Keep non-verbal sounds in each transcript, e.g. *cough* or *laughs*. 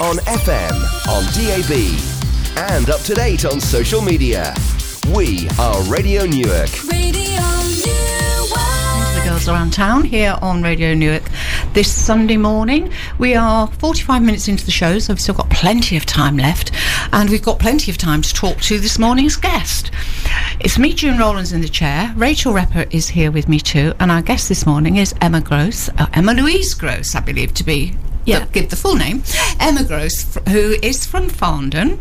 on FM, on DAB, and up to date on social media. We are Radio Newark. Radio Newark. the girls around town here on Radio Newark this Sunday morning. We are 45 minutes into the show, so we've still got plenty of time left, and we've got plenty of time to talk to this morning's guest. It's me, June Rowlands, in the chair. Rachel Repper is here with me too, and our guest this morning is Emma Gross, uh, Emma Louise Gross, I believe to be. Yeah. give the full name. Emma Gross, who is from Farndon.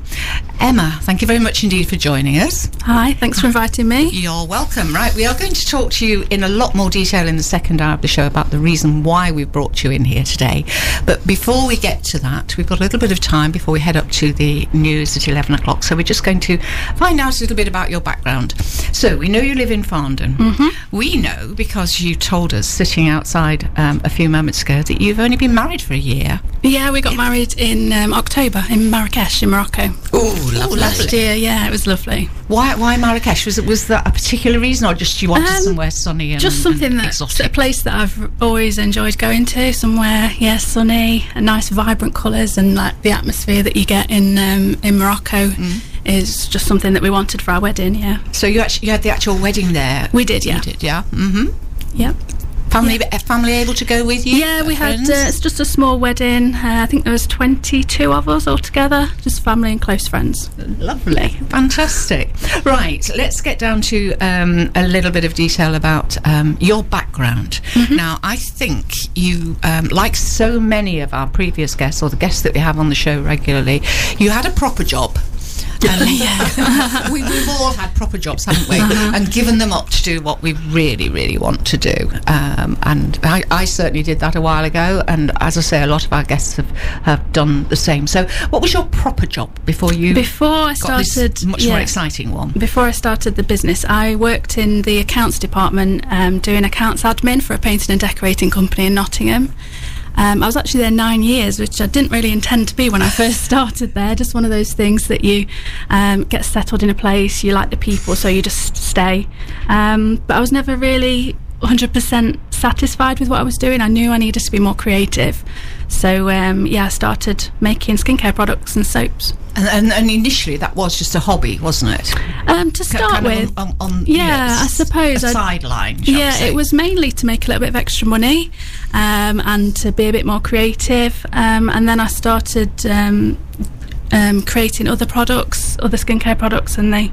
Emma, thank you very much indeed for joining us. Hi, thanks for inviting me. You're welcome. Right, we are going to talk to you in a lot more detail in the second hour of the show about the reason why we've brought you in here today. But before we get to that, we've got a little bit of time before we head up to the news at 11 o'clock. So we're just going to find out a little bit about your background. So we know you live in Farndon. Mm-hmm. We know because you told us sitting outside um, a few moments ago that you've only been married for a year. Yeah, we got married in um, October in Marrakesh, in Morocco. Oh, lovely. Last year, yeah, it was lovely. Why, why Marrakesh? Was it was that a particular reason, or just you wanted Um, somewhere sunny and Just something that's a place that I've always enjoyed going to. Somewhere, yeah, sunny, and nice, vibrant colours, and like the atmosphere that you get in um, in Morocco Mm. is just something that we wanted for our wedding. Yeah, So you actually you had the actual wedding there. we did. Yeah, You did, yeah. Mm-hmm. yep. Family, uh, family able to go with you? Yeah, we had. Uh, it's just a small wedding. Uh, I think there was twenty-two of us altogether, just family and close friends. Lovely, fantastic. Right, let's get down to um, a little bit of detail about um, your background. Mm-hmm. Now, I think you, um, like so many of our previous guests or the guests that we have on the show regularly, you had a proper job. *laughs* We, we've all had proper jobs, haven't we? Uh-huh. And given them up to do what we really, really want to do. Um, and I, I certainly did that a while ago. And as I say, a lot of our guests have, have done the same. So, what was your proper job before you Before I started, much more exciting one? Before I started the business, I worked in the accounts department um, doing accounts admin for a painting and decorating company in Nottingham. Um, I was actually there nine years, which I didn't really intend to be when I first *laughs* started there. Just one of those things that you um, get settled in a place, you like the people, so you just stay. Um, but I was never really 100% satisfied with what I was doing. I knew I needed to be more creative. So, um, yeah, I started making skincare products and soaps. And, and, and initially, that was just a hobby, wasn't it? Um, to start with, on, on, on, you know, yeah, I suppose a I'd- sideline. yeah, it was mainly to make a little bit of extra money um, and to be a bit more creative. Um, and then I started um, creating other products, other skincare products, and they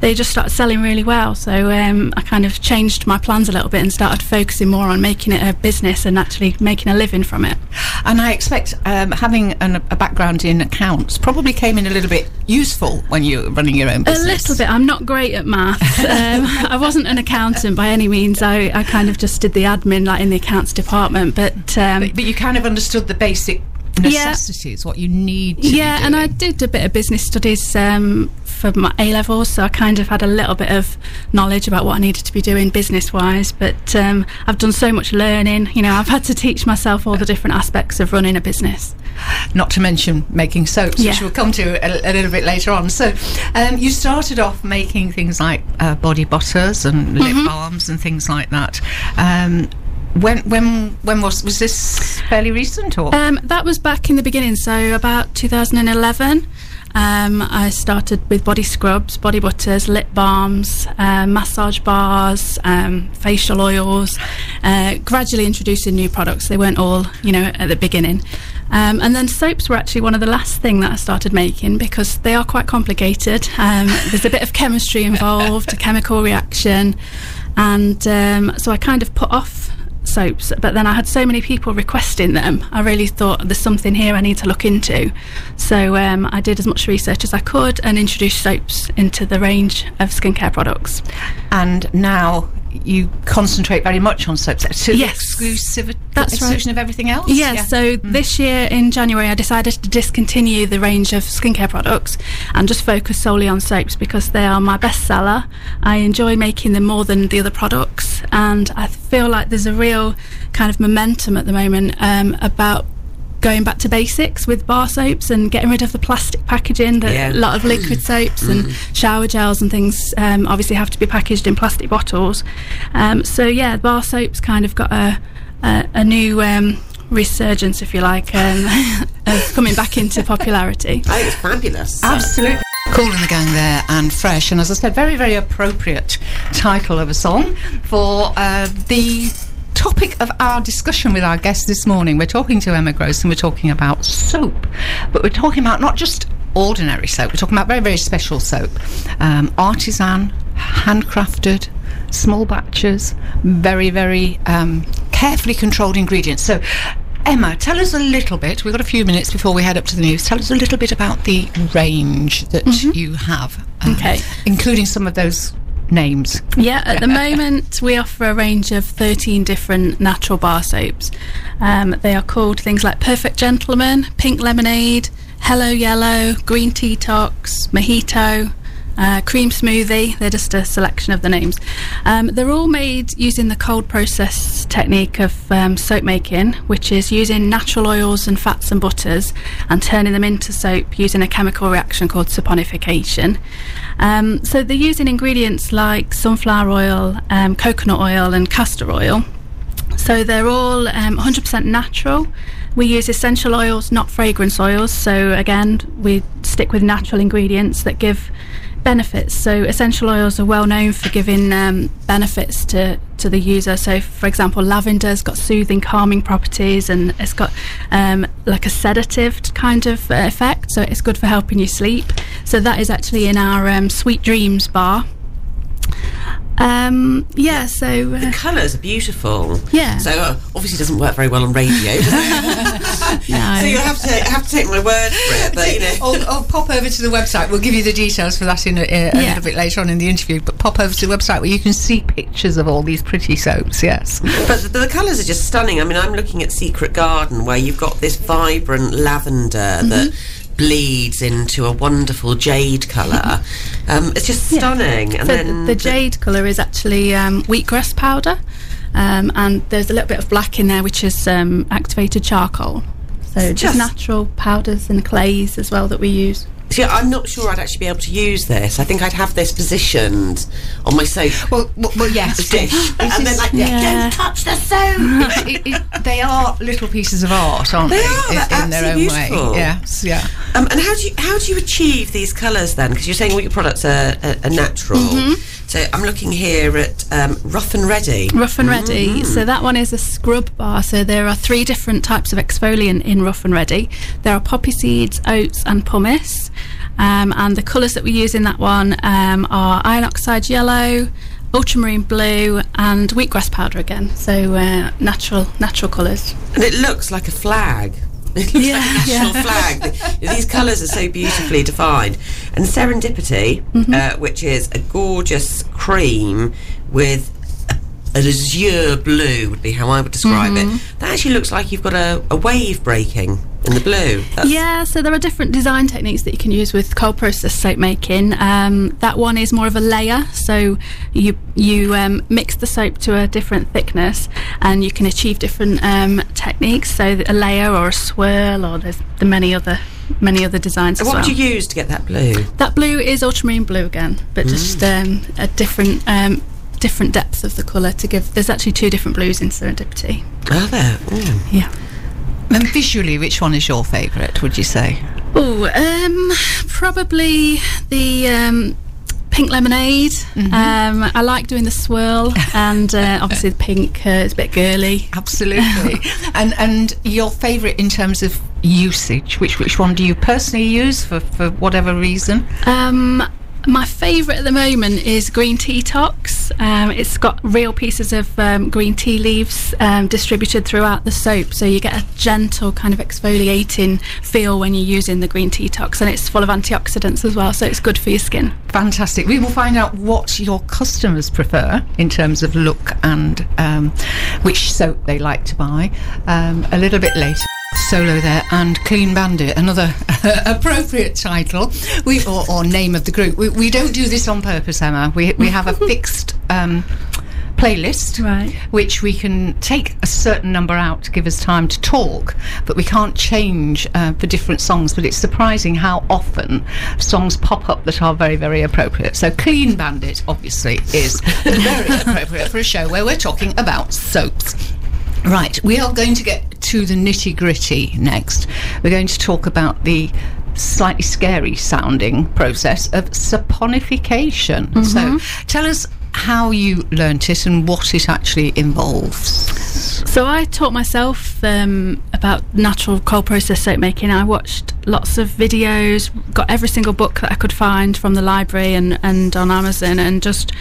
they just started selling really well. So um, I kind of changed my plans a little bit and started focusing more on making it a business and actually making a living from it. And I expect um, having an, a background in accounts probably came in a little bit useful when you're running your own business. A little bit. I'm not great at maths. *laughs* Um, I wasn't an accountant by any means. I, I kind of just did the admin, like in the accounts department. But um, But, but you kind of understood the basic necessities, what you need to yeah, and I did a bit of business studies um, for my A levels, so I kind of had a little bit of knowledge about what I needed to be doing business wise. But um, I've done so much learning. You know, I've had to teach myself all the different aspects of running a business. Not to mention making soaps, Yeah. which we'll come to a, a little bit later on. So, um, you started off making things like uh, body butters and lip Mm-hmm. balms and things like that. When when when was was this fairly recent or? Um, that was back in the beginning, so about 2011. Um, I started with body scrubs, body butters, lip balms, um, massage bars, um, facial oils, uh, gradually introducing new products. They weren't all, you know, at the beginning. Um, and then soaps were actually one of the last thing that I started making because they are quite complicated. Um, *laughs* there's a bit of chemistry involved, a chemical reaction, and um, so I kind of put off soaps, but then I had so many people requesting them. I really thought there's something here I need to look into. So um, I did as much research as I could and introduced soaps into the range of skincare products. and now you concentrate very much on soaps to the Yes. exclusive That's right. exclusion of everything else. Yes, Yeah. so this year in January, I decided to discontinue the range of skincare products and just focus solely on soaps because they are my bestseller. I enjoy making them more than the other products, and I feel like there's a real kind of momentum at the moment um, about going back to basics with bar soaps and getting rid of the plastic packaging. That Yeah. A lot of liquid soaps and shower gels and things um, obviously have to be packaged in plastic bottles. Um, so yeah, bar soaps kind of got a a, a new um, resurgence, if you like, um, *laughs* of coming back into *laughs* popularity. I think it's fabulous. Absolutely. Kool and the Gang there and fresh. And as I said, very, very appropriate title of a song for uh, the topic of our discussion with our guest this morning. We're talking to Emma Gross and we're talking about soap, but we're talking about not just ordinary soap, we're talking about very, very special soap. Um, artisan, handcrafted, small batches, very, very um, carefully controlled ingredients. So, Emma, tell us a little bit. We've got a few minutes before we head up to the news. Tell us a little bit about the range that you have, uh, Okay. including some of those names. Yeah, at the moment we offer a range of 13 different natural bar soaps. Um, they are called things like Perfect Gentleman, Pink Lemonade, Hello Yellow, Green Tea Tox, Mojito, uh, Cream Smoothie. They're just a selection of the names. Um, they're all made using the cold process technique of um, soap making, which is using natural oils and fats and butters and turning them into soap using a chemical reaction called saponification. Um, so they're using ingredients like sunflower oil, um, coconut oil, and castor oil. So they're all um, 100% natural. We use essential oils, not fragrance oils. So again, we stick with natural ingredients that give benefits. So essential oils are well known for giving um, benefits to, to the user. So for example, lavender's got soothing, calming properties, and it's got um, like a sedative kind of uh, effect. So it's good for helping you sleep. So that is actually in our um, Sweet Dreams bar. Um, yeah, so uh, The colours are beautiful. Yeah. So uh, obviously it doesn't work very well on radio. does it? *laughs* no. so you have to have to take my word for it. But you know, Or, or pop over to the website. We'll give you the details for that in a, a, a Yeah. little bit later on in the interview. But pop over to the website where you can see pictures of all these pretty soaps. Yes. but the, the colours are just stunning. I mean, I'm looking at Secret Garden where you've got this vibrant lavender Mm-hmm. that bleeds into a wonderful jade colour. *laughs* Um, it's just stunning. And So then the, the jade colour is actually um, wheatgrass powder, um, and there's a little bit of black in there, which is um, activated charcoal. So just just- natural powders and clays as well that we use. See, I'm not sure I'd actually be able to use this. I think I'd have this positioned on my soap Well, well, well yes. *laughs* dish, *laughs* and then like, Yeah. don't touch the soap. it, it, they are little pieces of art, aren't They they? are, in, in their own absolutely way. beautiful. Yes, yeah. Um, and how do you how do you achieve these colours then? Because you're saying all your products are, are, are natural. So I'm looking here at um, Rough and Ready. Rough and Ready. So that one is a scrub bar. So there are three different types of exfoliant in Rough and Ready. There are poppy seeds, oats, and pumice. Um, and the colours that we use in that one um, are iron oxide yellow, ultramarine blue, and wheatgrass powder again. So uh, natural natural colours. And it looks like a flag. *laughs* It looks Yeah, like a national yeah. flag. These colours are so beautifully defined. And Serendipity, Mm-hmm. uh, which is a gorgeous cream with an azure blue, would be how I would describe Mm-hmm. it. That actually looks like you've got a, a wave breaking in the blue. That's, Yeah, so there are different design techniques that you can use with cold process soap making. Um, that one is more of a layer, so you you um, mix the soap to a different thickness, and you can achieve different um, techniques. So a layer or a swirl, or there's the many other many other designs And what well. would you use to get that blue? that blue is ultramarine blue again, but just um, a different. Um, different depth of the colour to give there's actually two different blues in serendipity Oh, there. Mm. yeah And visually, which one is your favourite? Would you say? Oh, um, probably the um, pink lemonade. Um, I like doing the swirl, *laughs* and uh, obviously the pink uh, is a bit girly. Absolutely. *laughs* and and your favourite in terms of usage? Which which one do you personally use for for whatever reason? Um, my favourite at the moment is green tea tox. Um, it's got real pieces of um, green tea leaves um, distributed throughout the soap, so you get a gentle kind of exfoliating feel when you're using the green tea tox, and it's full of antioxidants as well, so it's good for your skin. Fantastic. We will find out what your customers prefer in terms of look and um, which soap they like to buy um, a little bit later. Solo there and Clean Bandit, another *laughs* appropriate title we, or, or name of the group. We, we don't do this on purpose, Emma. We, we have a *laughs* fixed um, playlist Right. which we can take a certain number out to give us time to talk, but we can't change uh, for different songs. But it's surprising how often songs pop up that are very, very appropriate. So, Clean Bandit obviously is *laughs* very appropriate for a show where we're talking about soaps. Right, we are going to get to the nitty gritty next. We're going to talk about the slightly scary sounding process of saponification. So tell us how you learnt it and what it actually involves. So I taught myself um, about natural cold process soap making. I watched lots of videos, got every single book that I could find from the library and, and on Amazon, and just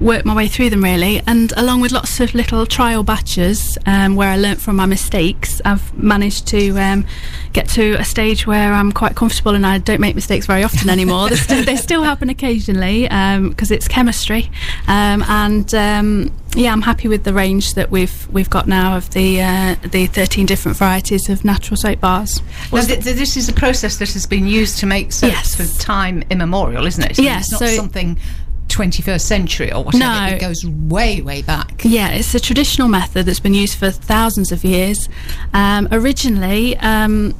worked my way through them really. And along with lots of little trial batches um, where I learnt from my mistakes, I've managed to um, get to a stage where I'm quite comfortable and I don't make mistakes very often *laughs* anymore. they, still, they still happen occasionally because it's chemistry, um, and um, yeah, I'm happy with the range that we've we've got now of the uh, the 13 different varieties of natural soap bars. Now, th- th- this is a process that has been used to make soaps Yes. for time immemorial, isn't it? Mean, Yes, It's not so- something 21st century or whatever. No. It goes way, way back. Yeah, it's a traditional method that's been used for thousands of years. Um, originally, um,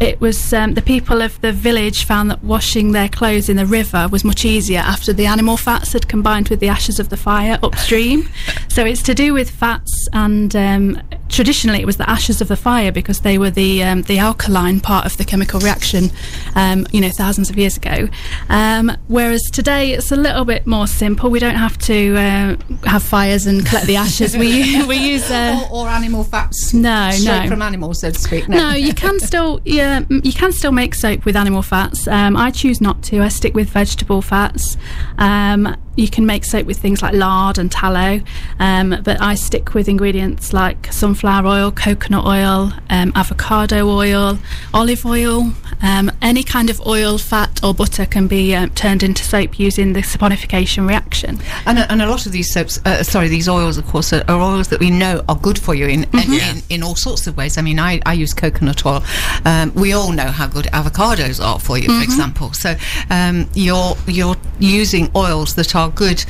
it was um, the people of the village found that washing their clothes in the river was much easier after the animal fats had combined with the ashes of the fire upstream. *laughs* so it's to do with fats, and um, traditionally it was the ashes of the fire because they were the um, the alkaline part of the chemical reaction. Um, you know, thousands of years ago. Um, whereas today it's a little bit more simple. We don't have to uh, have fires and collect the ashes. we *laughs* we use. Uh, Or, or animal fats No, no. from animals, so to speak. no, you can still yeah, you can still make soap with animal fats. Um, I choose not to. I stick with vegetable fats. Um, you can make soap with things like lard and tallow, um, but I stick with ingredients like sunflower oil, coconut oil, um, avocado oil, olive oil. Um, any kind of oil, fat, or butter can be um, turned into soap using the saponification reaction. And a, and a lot of these soaps, uh, sorry, these oils, of course, are, are oils that we know are good for you in in, in, in all sorts of ways. I mean, I, I use coconut oil. Um, we all know how good avocados are for you, for example. So um, you're you're using oils that are good.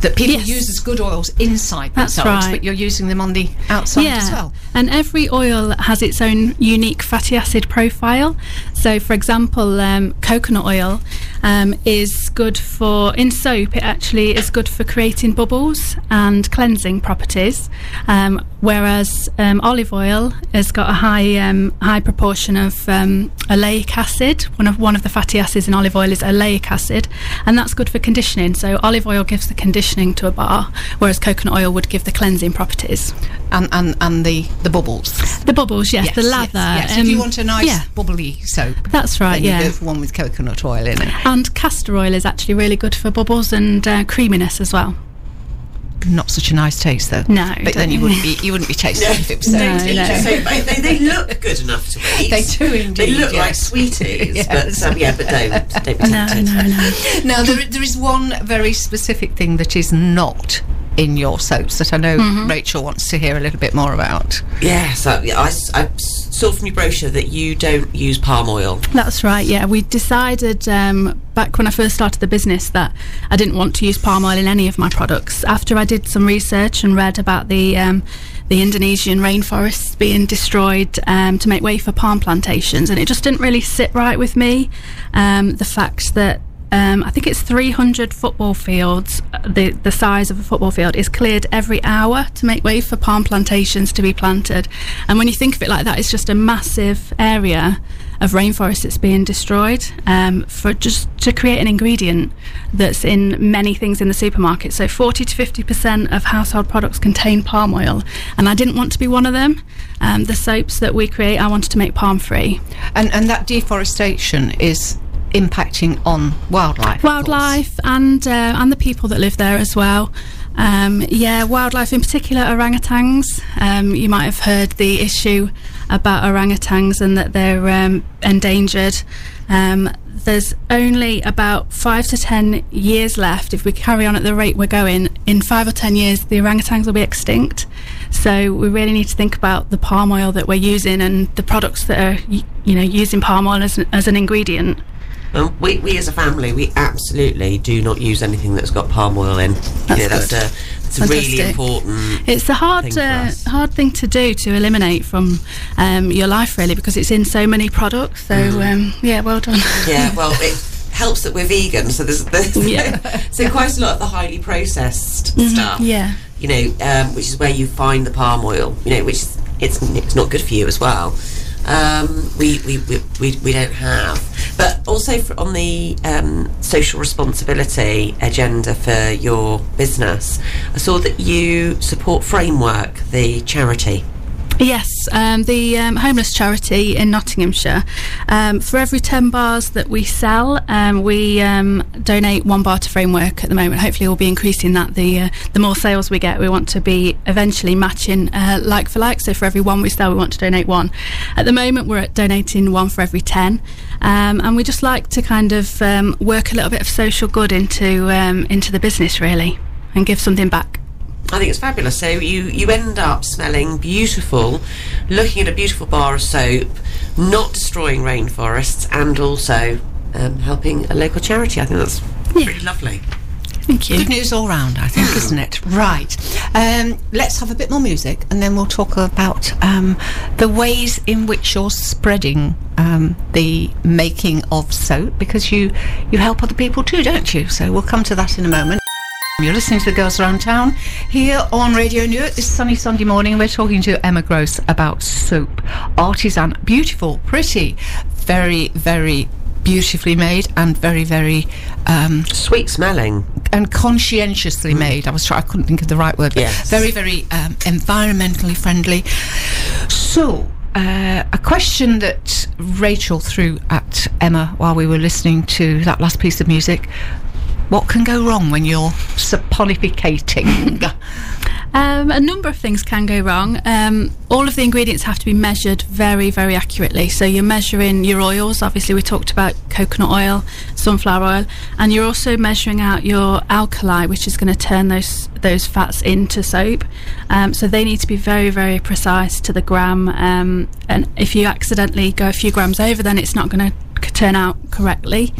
That people Yes. use as good oils inside That's themselves, right. but you're using them on the outside as well. And every oil has its own unique fatty acid profile. So, for example, um, coconut oil um, is good for, in soap, it actually is good for creating bubbles and cleansing properties. Um, whereas um, olive oil has got a high um, high proportion of um, oleic acid. One of one of the fatty acids in olive oil is oleic acid, and that's good for conditioning. So olive oil gives the conditioning to a bar, whereas coconut oil would give the cleansing properties. And, and, and the, the bubbles. The bubbles, yes, Yes, the yes, lather. Yes, if you um, want a nice yeah, bubbly soap, that's right. Yeah, go for one with coconut oil in it. and castor oil is actually really good for bubbles and uh, creaminess as well. Not such a nice taste, though. No, but then you wouldn't be you wouldn't be tasting it if it was No, no. So they, they, they look good enough to *laughs* eat. They do indeed. They look yeah. like *laughs* sweeties, Yes. but um, yeah, but don't don't be No, tempted. no, no. *laughs* Now, there, there is one very specific thing that is not in your soaps that I know Mm-hmm. Rachel wants to hear a little bit more about. Yeah, so yeah, I, s- I saw from your brochure that you don't use palm oil. That's right. Yeah, we decided um, back when I first started the business that I didn't want to use palm oil in any of my products. After I did some research and read about the um, the Indonesian rainforests being destroyed um, to make way for palm plantations, and it just didn't really sit right with me. Um, the fact that um, I think it's 300 football fields, uh, the, the size of a football field, is cleared every hour to make way for palm plantations to be planted. And when you think of it like that, it's just a massive area of rainforest that's being destroyed um, for just to create an ingredient that's in many things in the supermarket. So 40 to 50% of household products contain palm oil. And I didn't want to be one of them. Um, the soaps that we create, I wanted to make palm free. And and that deforestation is impacting on wildlife. wildlife and uh, and the people that live there as well. Um, yeah, wildlife in particular, orangutans. Um, you might have heard the issue about orangutans and that they're um, endangered. Um, there's only about five to ten years left. If we carry on at the rate we're going, in five or ten years, the orangutans will be extinct. So we really need to think about the palm oil that we're using and the products that are, you know, using palm oil as, as an ingredient. Um, we, we as a family, we absolutely do not use anything that's got palm oil in. That's you know, that's good. a, that's a really important. It's a hard, thing uh, hard thing to do to eliminate from um, your life, really, because it's in so many products. So, Mm. um, yeah, well done. Yeah, *laughs* well, it helps that we're vegan, so there's, there's Yeah. *laughs* so quite a lot of the highly processed stuff. yeah. you know, um, which is where you find the palm oil, you know, which is it's it's not good for you as well. Um, we, we, we, we, we don't have. But also on the um, social responsibility agenda for your business, I saw that you support Framework, the charity. Yes, um, the um, homeless charity in Nottinghamshire. Um, for every 10 bars that we sell, um, we um, donate one bar to Framework at the moment. Hopefully, we'll be increasing that. The uh, the more sales we get, we want to be eventually matching uh, like for like. So, for every one we sell, we want to donate one. At the moment, we're at donating one for every 10. Um, and we just like to kind of work a little bit of social good into into the business, really, and give something back. I think it's fabulous. So you, you end up smelling beautiful, looking at a beautiful bar of soap, not destroying rainforests, and also um, helping a local charity. I think that's really lovely. Thank you. Good news all round, I think, isn't it? Right. Um, let's have a bit more music and then we'll talk about um, the ways in which you're spreading um, the making of soap because you, you help other people too, don't you? So we'll come to that in a moment. You're listening to the Girls Around Town here on Radio Newark this sunny Sunday morning. We're talking to Emma Gross about soap. Artisan, beautiful, pretty, very, very beautifully made and very, very um, Sweet smelling. and conscientiously made. I was trying, I couldn't think of the right word. Yes. Very, very um, environmentally friendly. So, uh, a question that Rachel threw at Emma while we were listening to that last piece of music. What can go wrong when you're saponificating? Um, a number of things can go wrong. Um, all of the ingredients have to be measured very, very accurately. So you're measuring your oils. Obviously, we talked about coconut oil, sunflower oil, and you're also measuring out your alkali, which is going to turn those those fats into soap. Um, so they need to be very, very precise to the gram. Um, and if you accidentally go a few grams over, then it's not going to turn out correctly.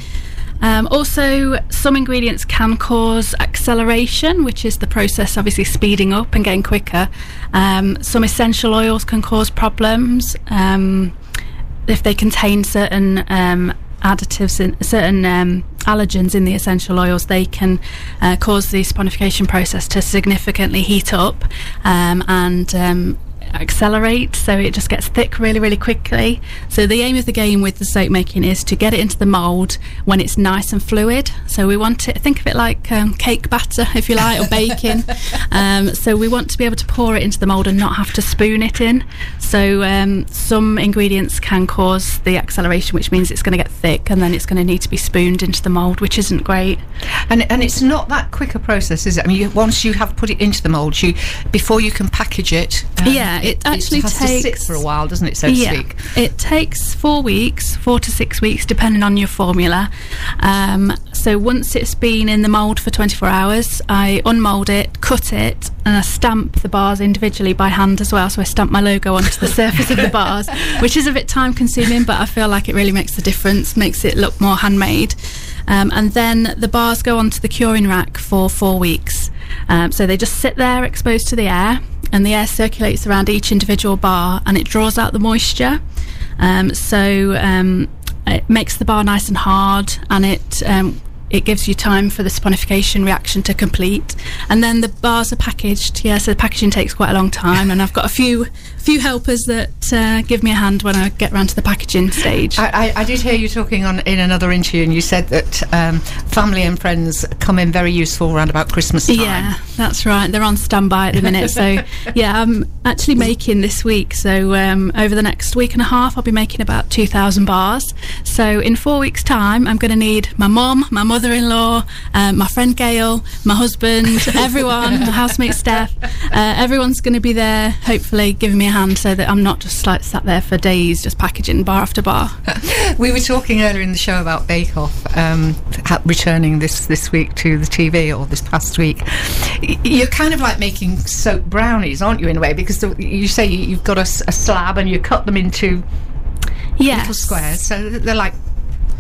Um, also, some ingredients can cause acceleration, which is the process obviously speeding up and getting quicker. Um, some essential oils can cause problems um, if they contain certain um, additives and certain um, allergens in the essential oils. They can uh, cause the saponification process to significantly heat up um, and accelerate so it just gets thick really really quickly so the aim of the game with the soap making is to get it into the mold when it's nice and fluid so we want it think of it like um, cake batter if you like or *laughs* baking um, so we want to be able to pour it into the mold and not have to spoon it in so um, some ingredients can cause the acceleration which means it's going to get thick and then it's going to need to be spooned into the mold which isn't great and and it's not that quick a process, is it? I mean, you, once you have put it into the mold, you before you can package it. um, Yeah, it actually has to sit takes- for a while, doesn't it? So to speak. It takes four weeks, four to six weeks, depending on your formula. Um, so once it's been in the mould for 24 hours, I unmould it, cut it, and I stamp the bars individually by hand as well. So I stamp my logo onto the surface of the bars, *laughs* which is a bit time consuming, but I feel like it really makes a difference, makes it look more handmade. Um, and then the bars go onto the curing rack for four weeks. Um, so they just sit there exposed to the air, and the air circulates around each individual bar and it draws out the moisture. Um, so um, it makes the bar nice and hard, and it um, it gives you time for the saponification reaction to complete. And then the bars are packaged. Yeah, so the packaging takes quite a long time, and I've got a few few helpers that uh, give me a hand when I get round to the packaging stage. I, I, I did hear you talking on in another interview, and you said that um, family and friends come in very useful around about Christmas time. Yeah, that's right. They're on standby at the minute. So, *laughs* yeah, I'm actually making this week. So, um, over the next week and a half, I'll be making about 2,000 bars. So, in four weeks' time, I'm going to need my mum, my mother in law, um, my friend Gail, my husband, *laughs* everyone, my housemate Steph. Uh, everyone's going to be there, hopefully, giving me a hand so that I'm not just like sat there for days just packaging bar after bar. *laughs* We were talking earlier in the show about Bake Off um, ha- returning this this week to the TV or this past week. You're kind of like making soap brownies, aren't you? In a way, because the, you say you- you've got a slab and you cut them into Yeah. little squares, so they're like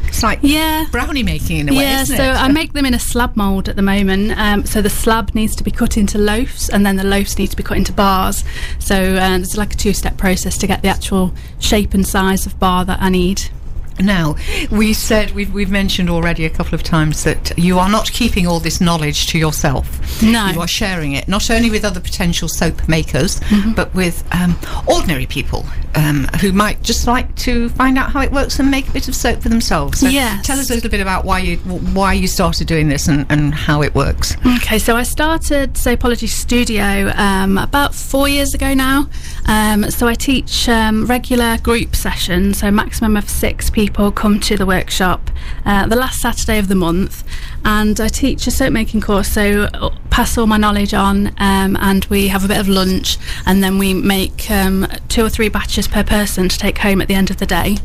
it's like Yeah. brownie making in a way. Yeah, so? I make them in a slab mould at the moment. Um, so the slab needs to be cut into loaves, and then the loaves need to be cut into bars. So uh, it's like a two-step process to get the actual shape and size of bar that I need. Now, we said we've, we've mentioned already a couple of times that you are not keeping all this knowledge to yourself. No. you are sharing it not only with other potential soap makers, Mm-hmm. but with um, ordinary people um, who might just like to find out how it works and make a bit of soap for themselves. So Yes. tell us a little bit about why you why you started doing this and, and how it works. Okay, so I started Soapology Studio um, about four years ago now. Um, so I teach um, regular group sessions, so maximum of six people come to the workshop uh, the last Saturday of the month, and I teach a soap making course. So uh, pass all my knowledge on, um, and we have a bit of lunch, and then we make um, two or three batches per person to take home at the end of the day.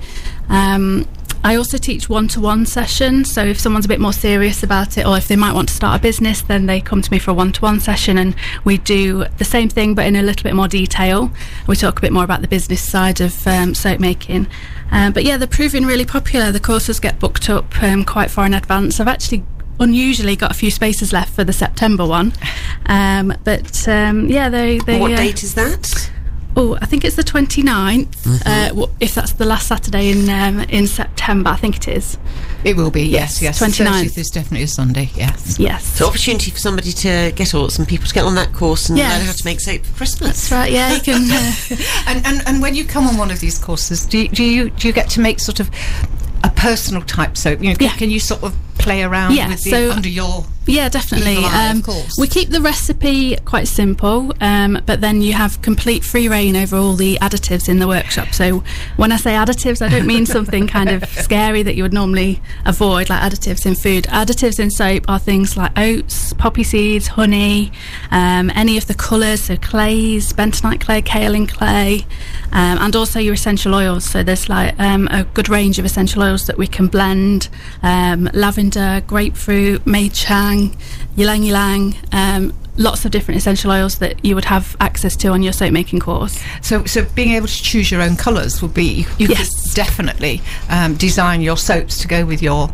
Um, I also teach one to one sessions. So if someone's a bit more serious about it or if they might want to start a business, then they come to me for a one to one session and we do the same thing but in a little bit more detail. We talk a bit more about the business side of um, soap making. Uh, but yeah, they're proving really popular. The courses get booked up um, quite far in advance. I've actually unusually got a few spaces left for the September one. *laughs* Um, but um, yeah, they. they what uh, date is that? Oh, I think it's the 29th. Uh, if that's the last Saturday in um, in September, I think it is. It will be yes, yes. Yes, 29th. 30th is definitely a Sunday. Yes. Yes. So opportunity for somebody to get or some people to get on that course and Yes. learn how to make soap for Christmas. That's right. Yeah, you can. Uh, *laughs* And, and and when you come on one of these courses, do you, do you do you get to make sort of a personal type soap? You know, can, Yeah. can you sort of play around Yeah, with the, so- under your yeah, definitely. Eye, of Um, course. we keep the recipe quite simple, um, but then you have complete free reign over all the additives in the workshop. So when I say additives, I don't mean something kind of *laughs* scary that you would normally avoid, like additives in food. Additives in soap are things like oats, poppy seeds, honey, um, any of the colours, so clays, bentonite clay, kaolin clay, um, and also your essential oils. So there's like um, a good range of essential oils that we can blend: um, lavender, grapefruit, may chang, ylang ylang. Um, lots of different essential oils that you would have access to on your soap making course. so so being able to choose your own colours would be you, you Yes. could definitely um, design your soaps to go with your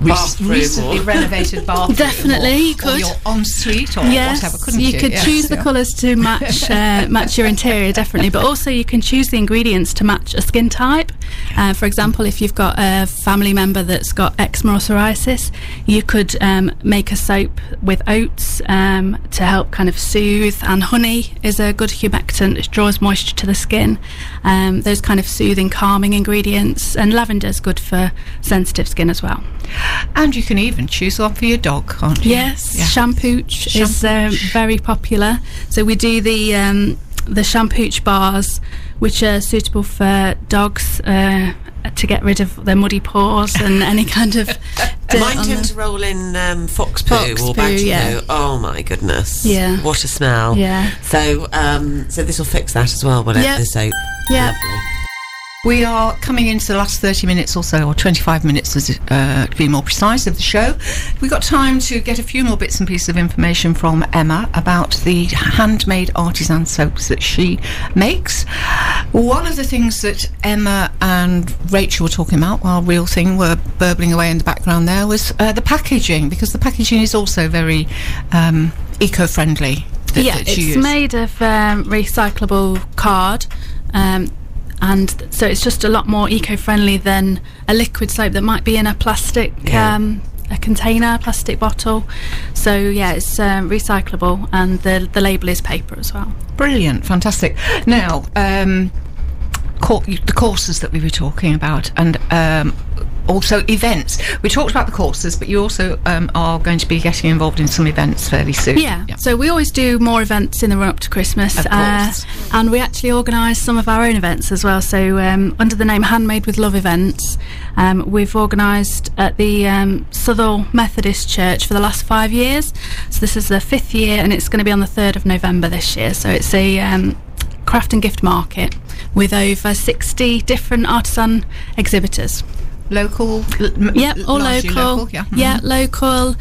Bathroom recently *laughs* *laughs* or- renovated bathroom. Definitely, or, you or could. your ensuite or yes, whatever. Couldn't you you? could Yes, choose the colours to match *laughs* uh, match your interior, definitely. But also, you can choose the ingredients to match a skin type. Uh, for example, if you've got a family member that's got eczema or psoriasis, you could um, make a soap with oats um, to help kind of soothe. And honey is a good humectant; it draws moisture to the skin. Um, those kind of soothing, calming ingredients. And lavender is good for sensitive skin as well. And you can even choose one for your dog, can't you? Yes, Yeah. shampooch is um, very popular. So we do the um, the shampooch bars, which are suitable for dogs uh, to get rid of their muddy paws and *laughs* any kind of dirt Mine tend to roll in um, fox poo Fox or badger yeah. poo. Oh my goodness! Yeah. what a smell! Yeah. So, um, so this will fix that as well, will it? Yep. The soap. Yep. We are coming into the last 30 minutes or so, or 25 minutes as, uh, to be more precise, of the show. We've got time to get a few more bits and pieces of information from Emma about the handmade artisan soaps that she makes. One of the things that Emma and Rachel were talking about while Real Thing were burbling away in the background there was uh, the packaging, because the packaging is also very um, eco friendly. yeah, it's made of um, recyclable card. Um, and so it's just a lot more eco-friendly than a liquid soap that might be in a plastic Yeah. um, a container, plastic bottle. So yeah, it's um, recyclable, and the the label is paper as well. Brilliant, fantastic. Now, um, cour- the courses that we were talking about, and um, also events. We talked about the courses, but you also um, are going to be getting involved in some events fairly soon. Yeah. So we always do more events in the run up to Christmas, course. and we actually organise some of our own events as well. So um, under the name Handmade with Love events, um, we've organised at the um, Southwell Methodist Church for the last five years. So this is the fifth year, and it's going to be on the third of November this year. So it's a um, craft and gift market with over 60 different artisan exhibitors. Local. Yep, all largely local. yeah. Yeah, mhm. local.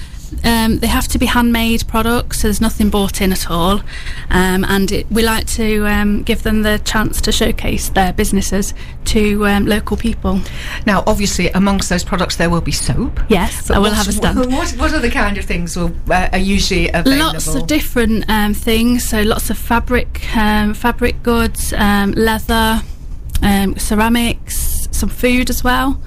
Um, they have to be handmade products, so there's nothing bought in at all. Um, and it, we like to um, give them the chance to showcase their businesses to um, local people. Now, obviously, amongst those products, there will be soap. Yes, I will have a stand. What, what other kind of things will, uh, are usually available? Lots of different um, things. So lots of fabric, um, fabric goods, um, leather, um, ceramics, some food as well.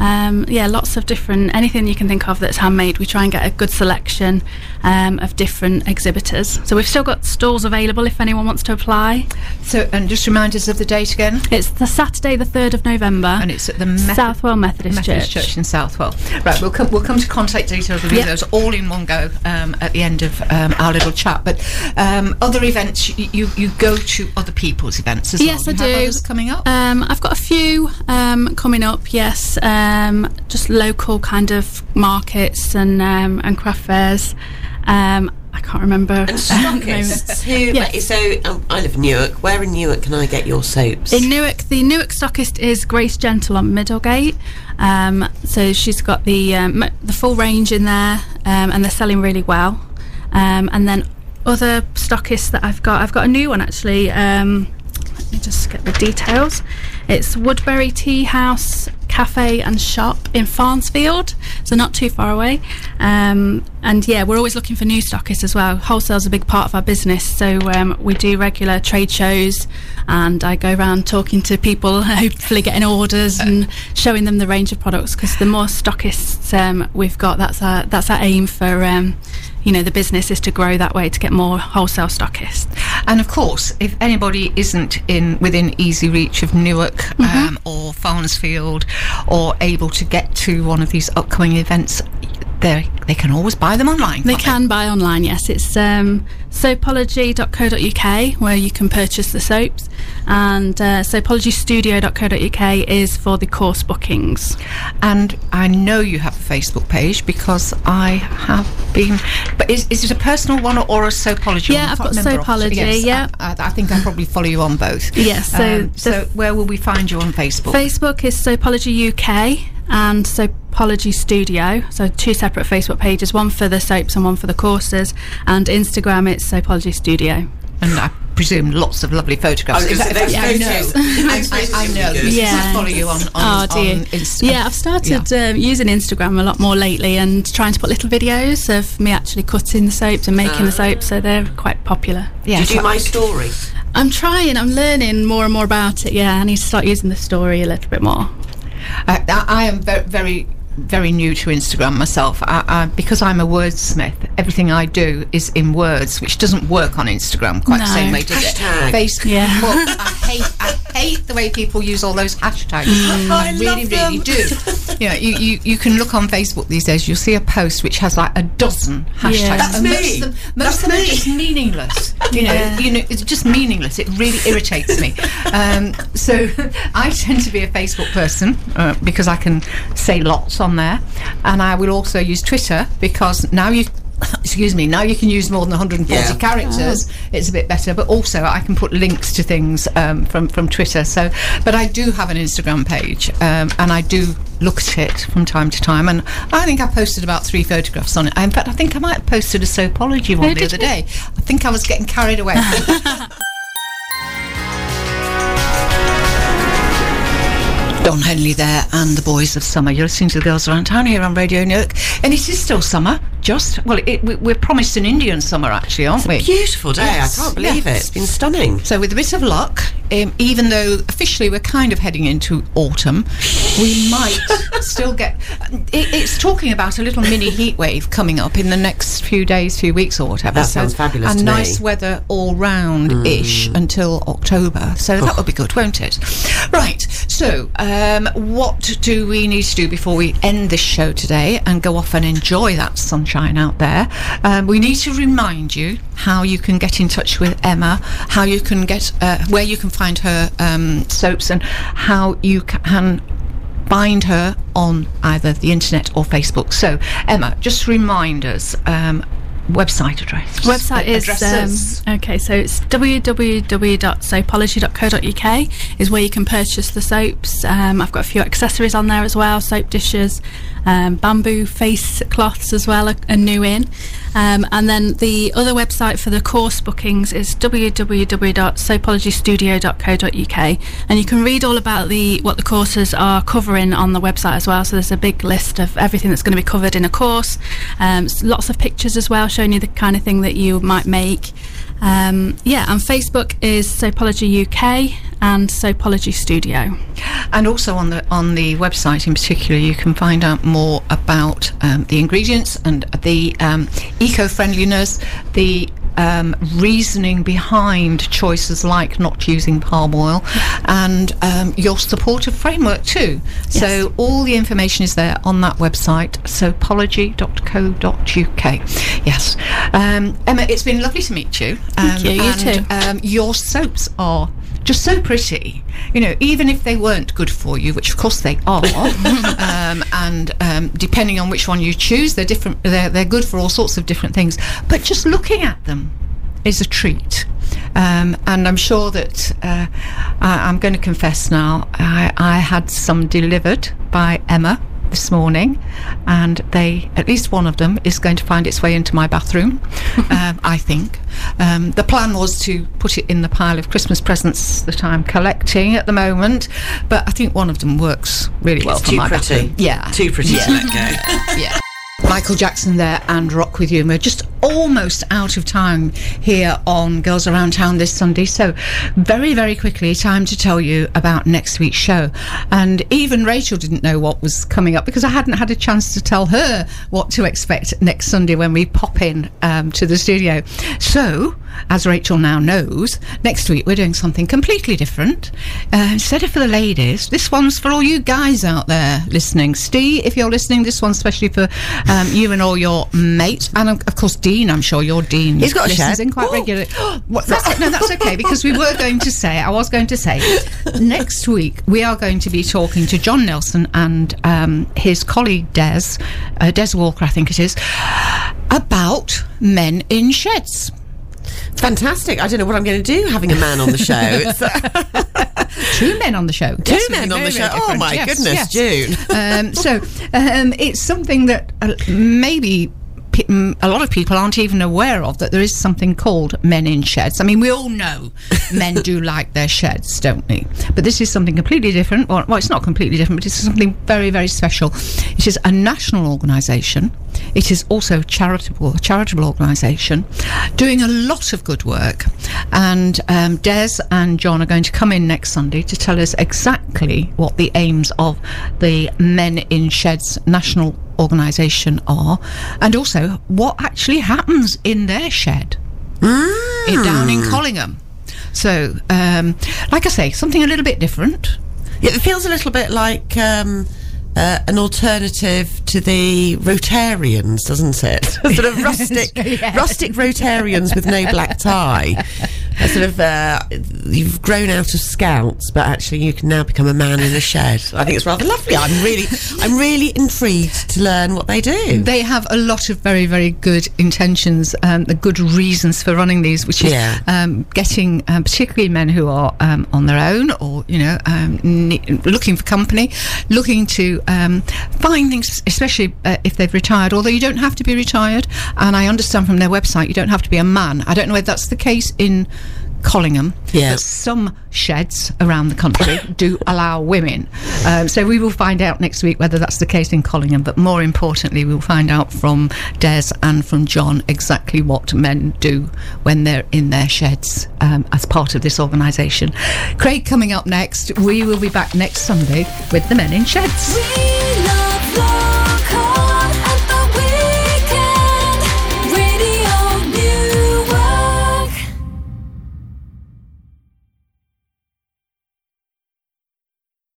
Um, yeah, lots of different anything you can think of that's handmade. We try and get a good selection um, of different exhibitors. So we've still got stalls available if anyone wants to apply. So, and just remind us of the date again. It's the Saturday, the third of November, And it's at the Meth- Southwell Methodist, Methodist Church. in Southwell. Right, we'll come. We'll come to contact details of Yep. those all in one go um, at the end of um, our little chat. But um, other events, you, you you go to other people's events as Yes, well. I have do. coming up. Um, I've got a few um, coming up. Yes, um, just local kind of markets and um, and craft fairs. Um, I can't remember. And *laughs* at the moment. stockists. Who? Yes. So um, I live in Newark. Where in Newark can I get your soaps? In Newark, the Newark stockist is Grace Gentle on Middlegate. Um, so she's got the um, the full range in there, um, and they're selling really well. Um, and then other stockists that I've got, I've got a new one actually. Um, let me just get the details. It's Woodbury Tea House Cafe and Shop in Farnsfield, so not too far away. Um, and yeah, we're always looking for new stockists as well. Wholesale's a big part of our business, so um, we do regular trade shows, and I go around talking to people, *laughs* hopefully getting orders and showing them the range of products. Because the more stockists um, we've got, that's our that's our aim for. You know, the business is to grow that way to get more wholesale stockists. And of course, if anybody isn't in within easy reach of Newark Mm-hmm. um, or Farnsfield or able to get to one of these upcoming events, they they can always buy them online. They can buy online, yes. It's um, soapology.co.uk where you can purchase the soaps, and uh, soapologystudio.co.uk is for the course bookings. And I know you have a Facebook page because I have been. But is, is it a personal one or, or a Soapology Yeah. I've got Soapology, yes, yeah. I, I, think I probably follow you on both. Yes, so Um, so where will we find you on Facebook? Facebook is Soapology UK and Soapology Studio, so two separate Facebook pages, one for the soaps and one for the courses, and Instagram it's Soapology Studio. and I presume lots of lovely photographs. I was that- say, *laughs* I know. I, I, I know. Yeah. I follow you on, on, oh dear. on Instagram. Yeah, I've started Um, using Instagram a lot more lately and trying to put little videos of me actually cutting the soaps and making the soaps, so they're quite popular. Yeah, Do you do so- my story? I'm trying. I'm learning more and more about it. Yeah, I need to start using the story a little bit more. I, I am very, very, very new to Instagram myself. I, I, because I'm a wordsmith, everything I do is in words, which doesn't work on Instagram quite the same way, does Hashtag. it? Facebook. Yeah. I hate, I hate the way people use all those hashtags. Mm. *gasps* I, really, really do. *laughs* you know, you, you, you can look on Facebook these days. You'll see a post which has like a dozen hashtags. Yeah. That's and me. Most of them, most That's of them are me. just meaningless. You know, Yeah. you know, it's just meaningless. It really irritates me. Um, so *laughs* I tend to be a Facebook person uh, because I can say lots on there, and I will also use Twitter because now you. *laughs* Excuse me. Now you can use more than 140 Yeah. characters. It's a bit better, but also I can put links to things um, from from Twitter. So, but I do have an Instagram page, um, and I do look at it from time to time. And I think I posted about three photographs on it. In fact, I think I might have posted a soapology one Oh, the other you? day. I think I was getting carried away. *laughs* Don Henley there and the boys of summer. You're listening to the girls around town here on Radio Newark, and it is still summer. Just well, it, we, we're promised an Indian summer actually, aren't we? Beautiful day. Yes, I can't believe it. yes. It's been stunning. So, with a bit of luck, um, even though officially we're kind of heading into autumn, we might *laughs* still get. It, it's talking about a little mini heat wave coming up in the next few days, few weeks, or whatever. That sounds fabulous And to me. nice weather all round ish until October. So that would be good, won't it? Right. So, um, what do we need to do before we end this show today and go off and enjoy that sunshine out there? Um, we need to remind you how you can get in touch with Emma, how you can get uh, where you can find her um, soaps, and how you can find her on either the internet or Facebook. So, Emma, just remind us um, website address. Website is um, okay, so it's www.soapology.co.uk is where you can purchase the soaps. Um, I've got a few accessories on there as well, soap dishes, um, bamboo face cloths as well, are new in. Um, and then the other website for the course bookings is www.soapologystudio.co.uk, and you can read all about the what the courses are covering on the website as well. So there's a big list of everything that's going to be covered in a course. Um, lots of pictures as well, showing you the kind of thing that you might make. Um, yeah, and Facebook is Soapology UK and Soapology Studio. And also on the on the website in particular, you can find out more about um, the ingredients and the um, eco-friendliness, the um, reasoning behind choices like not using palm oil, and um, your supportive framework too. So all the information is there on that website, soapology.co.uk. Yes, um, Emma, it's been lovely to meet you. Thank you, you and, too. Um, your soaps are just so pretty. You know, even if they weren't good for you, which of course they are, *laughs* um, and um, depending on which one you choose, they're different. They're they're good for all sorts of different things. But just looking at them is a treat. Um, and I'm sure that uh, I, I'm going to confess now. I, I had some delivered by Emma this morning, and they at least one of them is going to find its way into my bathroom. *laughs* um, I think um, the plan was to put it in the pile of Christmas presents that I'm collecting at the moment, but I think one of them works really well It's for my pretty. bathroom. Yeah, Too pretty to let go. *laughs* yeah. Michael Jackson there and Rock with You. And we're just almost out of time here on Girls Around Town this Sunday. So, very, very quickly, time to tell you about next week's show. And even Rachel didn't know what was coming up because I hadn't had a chance to tell her what to expect next Sunday when we pop in um, to the studio. So, as Rachel now knows, next week we're doing something completely different. Uh, instead of for the ladies, this one's for all you guys out there listening. Steve, if you're listening, this one's especially for um, you and all your mates. And of of course, Dean, I'm sure your Dean He's got a listens shed. in quite Oh. regularly. *gasps* What, that's, no, that's okay because we were going to say, I was going to say, next week we are going to be talking to John Nelson and um, his colleague Des, uh, Des Walker, I think it is, about men in sheds. Fantastic. I don't know what I'm going to do having a man on the show. *laughs* *laughs* Two men on the show. Two Yes, men on the show. Oh, my Yes, goodness, yes. June. *laughs* um, so um, it's something that uh, maybe. mm, A lot of people aren't even aware of that there is something called men in sheds. I mean, we all know men do like their sheds, don't we? But this is something completely different. Well, well, it's not completely different, but it's something very, very special. It is a national organisation. It is also charitable, a charitable organisation, doing a lot of good work. And um, Des and John are going to come in next Sunday to tell us exactly what the aims of the Men in Sheds national organisation are, and also what actually happens in their shed in, down in Collingham. So, um, like I say, something a little bit different. Yeah, it feels a little bit like um, uh, an alternative to the Rotarians, doesn't it? *laughs* sort of *laughs* rustic, *laughs* Yes. rustic Rotarians with no black tie. A sort of uh, you've grown out of scouts, but actually you can now become a man in a shed. I think it's rather lovely. I'm really, I'm really intrigued to learn what they do. They have a lot of very, very good intentions, um, the good reasons for running these, which is Yeah. um, getting um, particularly men who are um, on their own or, you know, um, ne- looking for company, looking to um, find things, especially uh, if they've retired, although you don't have to be retired. And I understand from their website you don't have to be a man. I don't know whether that's the case in. Collingham, Yes. but some sheds around the country *laughs* do allow women. Um, so we will find out next week whether that's the case in Collingham. But more importantly, we'll find out from Des and from John exactly what men do when they're in their sheds um, as part of this organisation. Craig coming up next. We will be back next Sunday with the Men in Sheds. We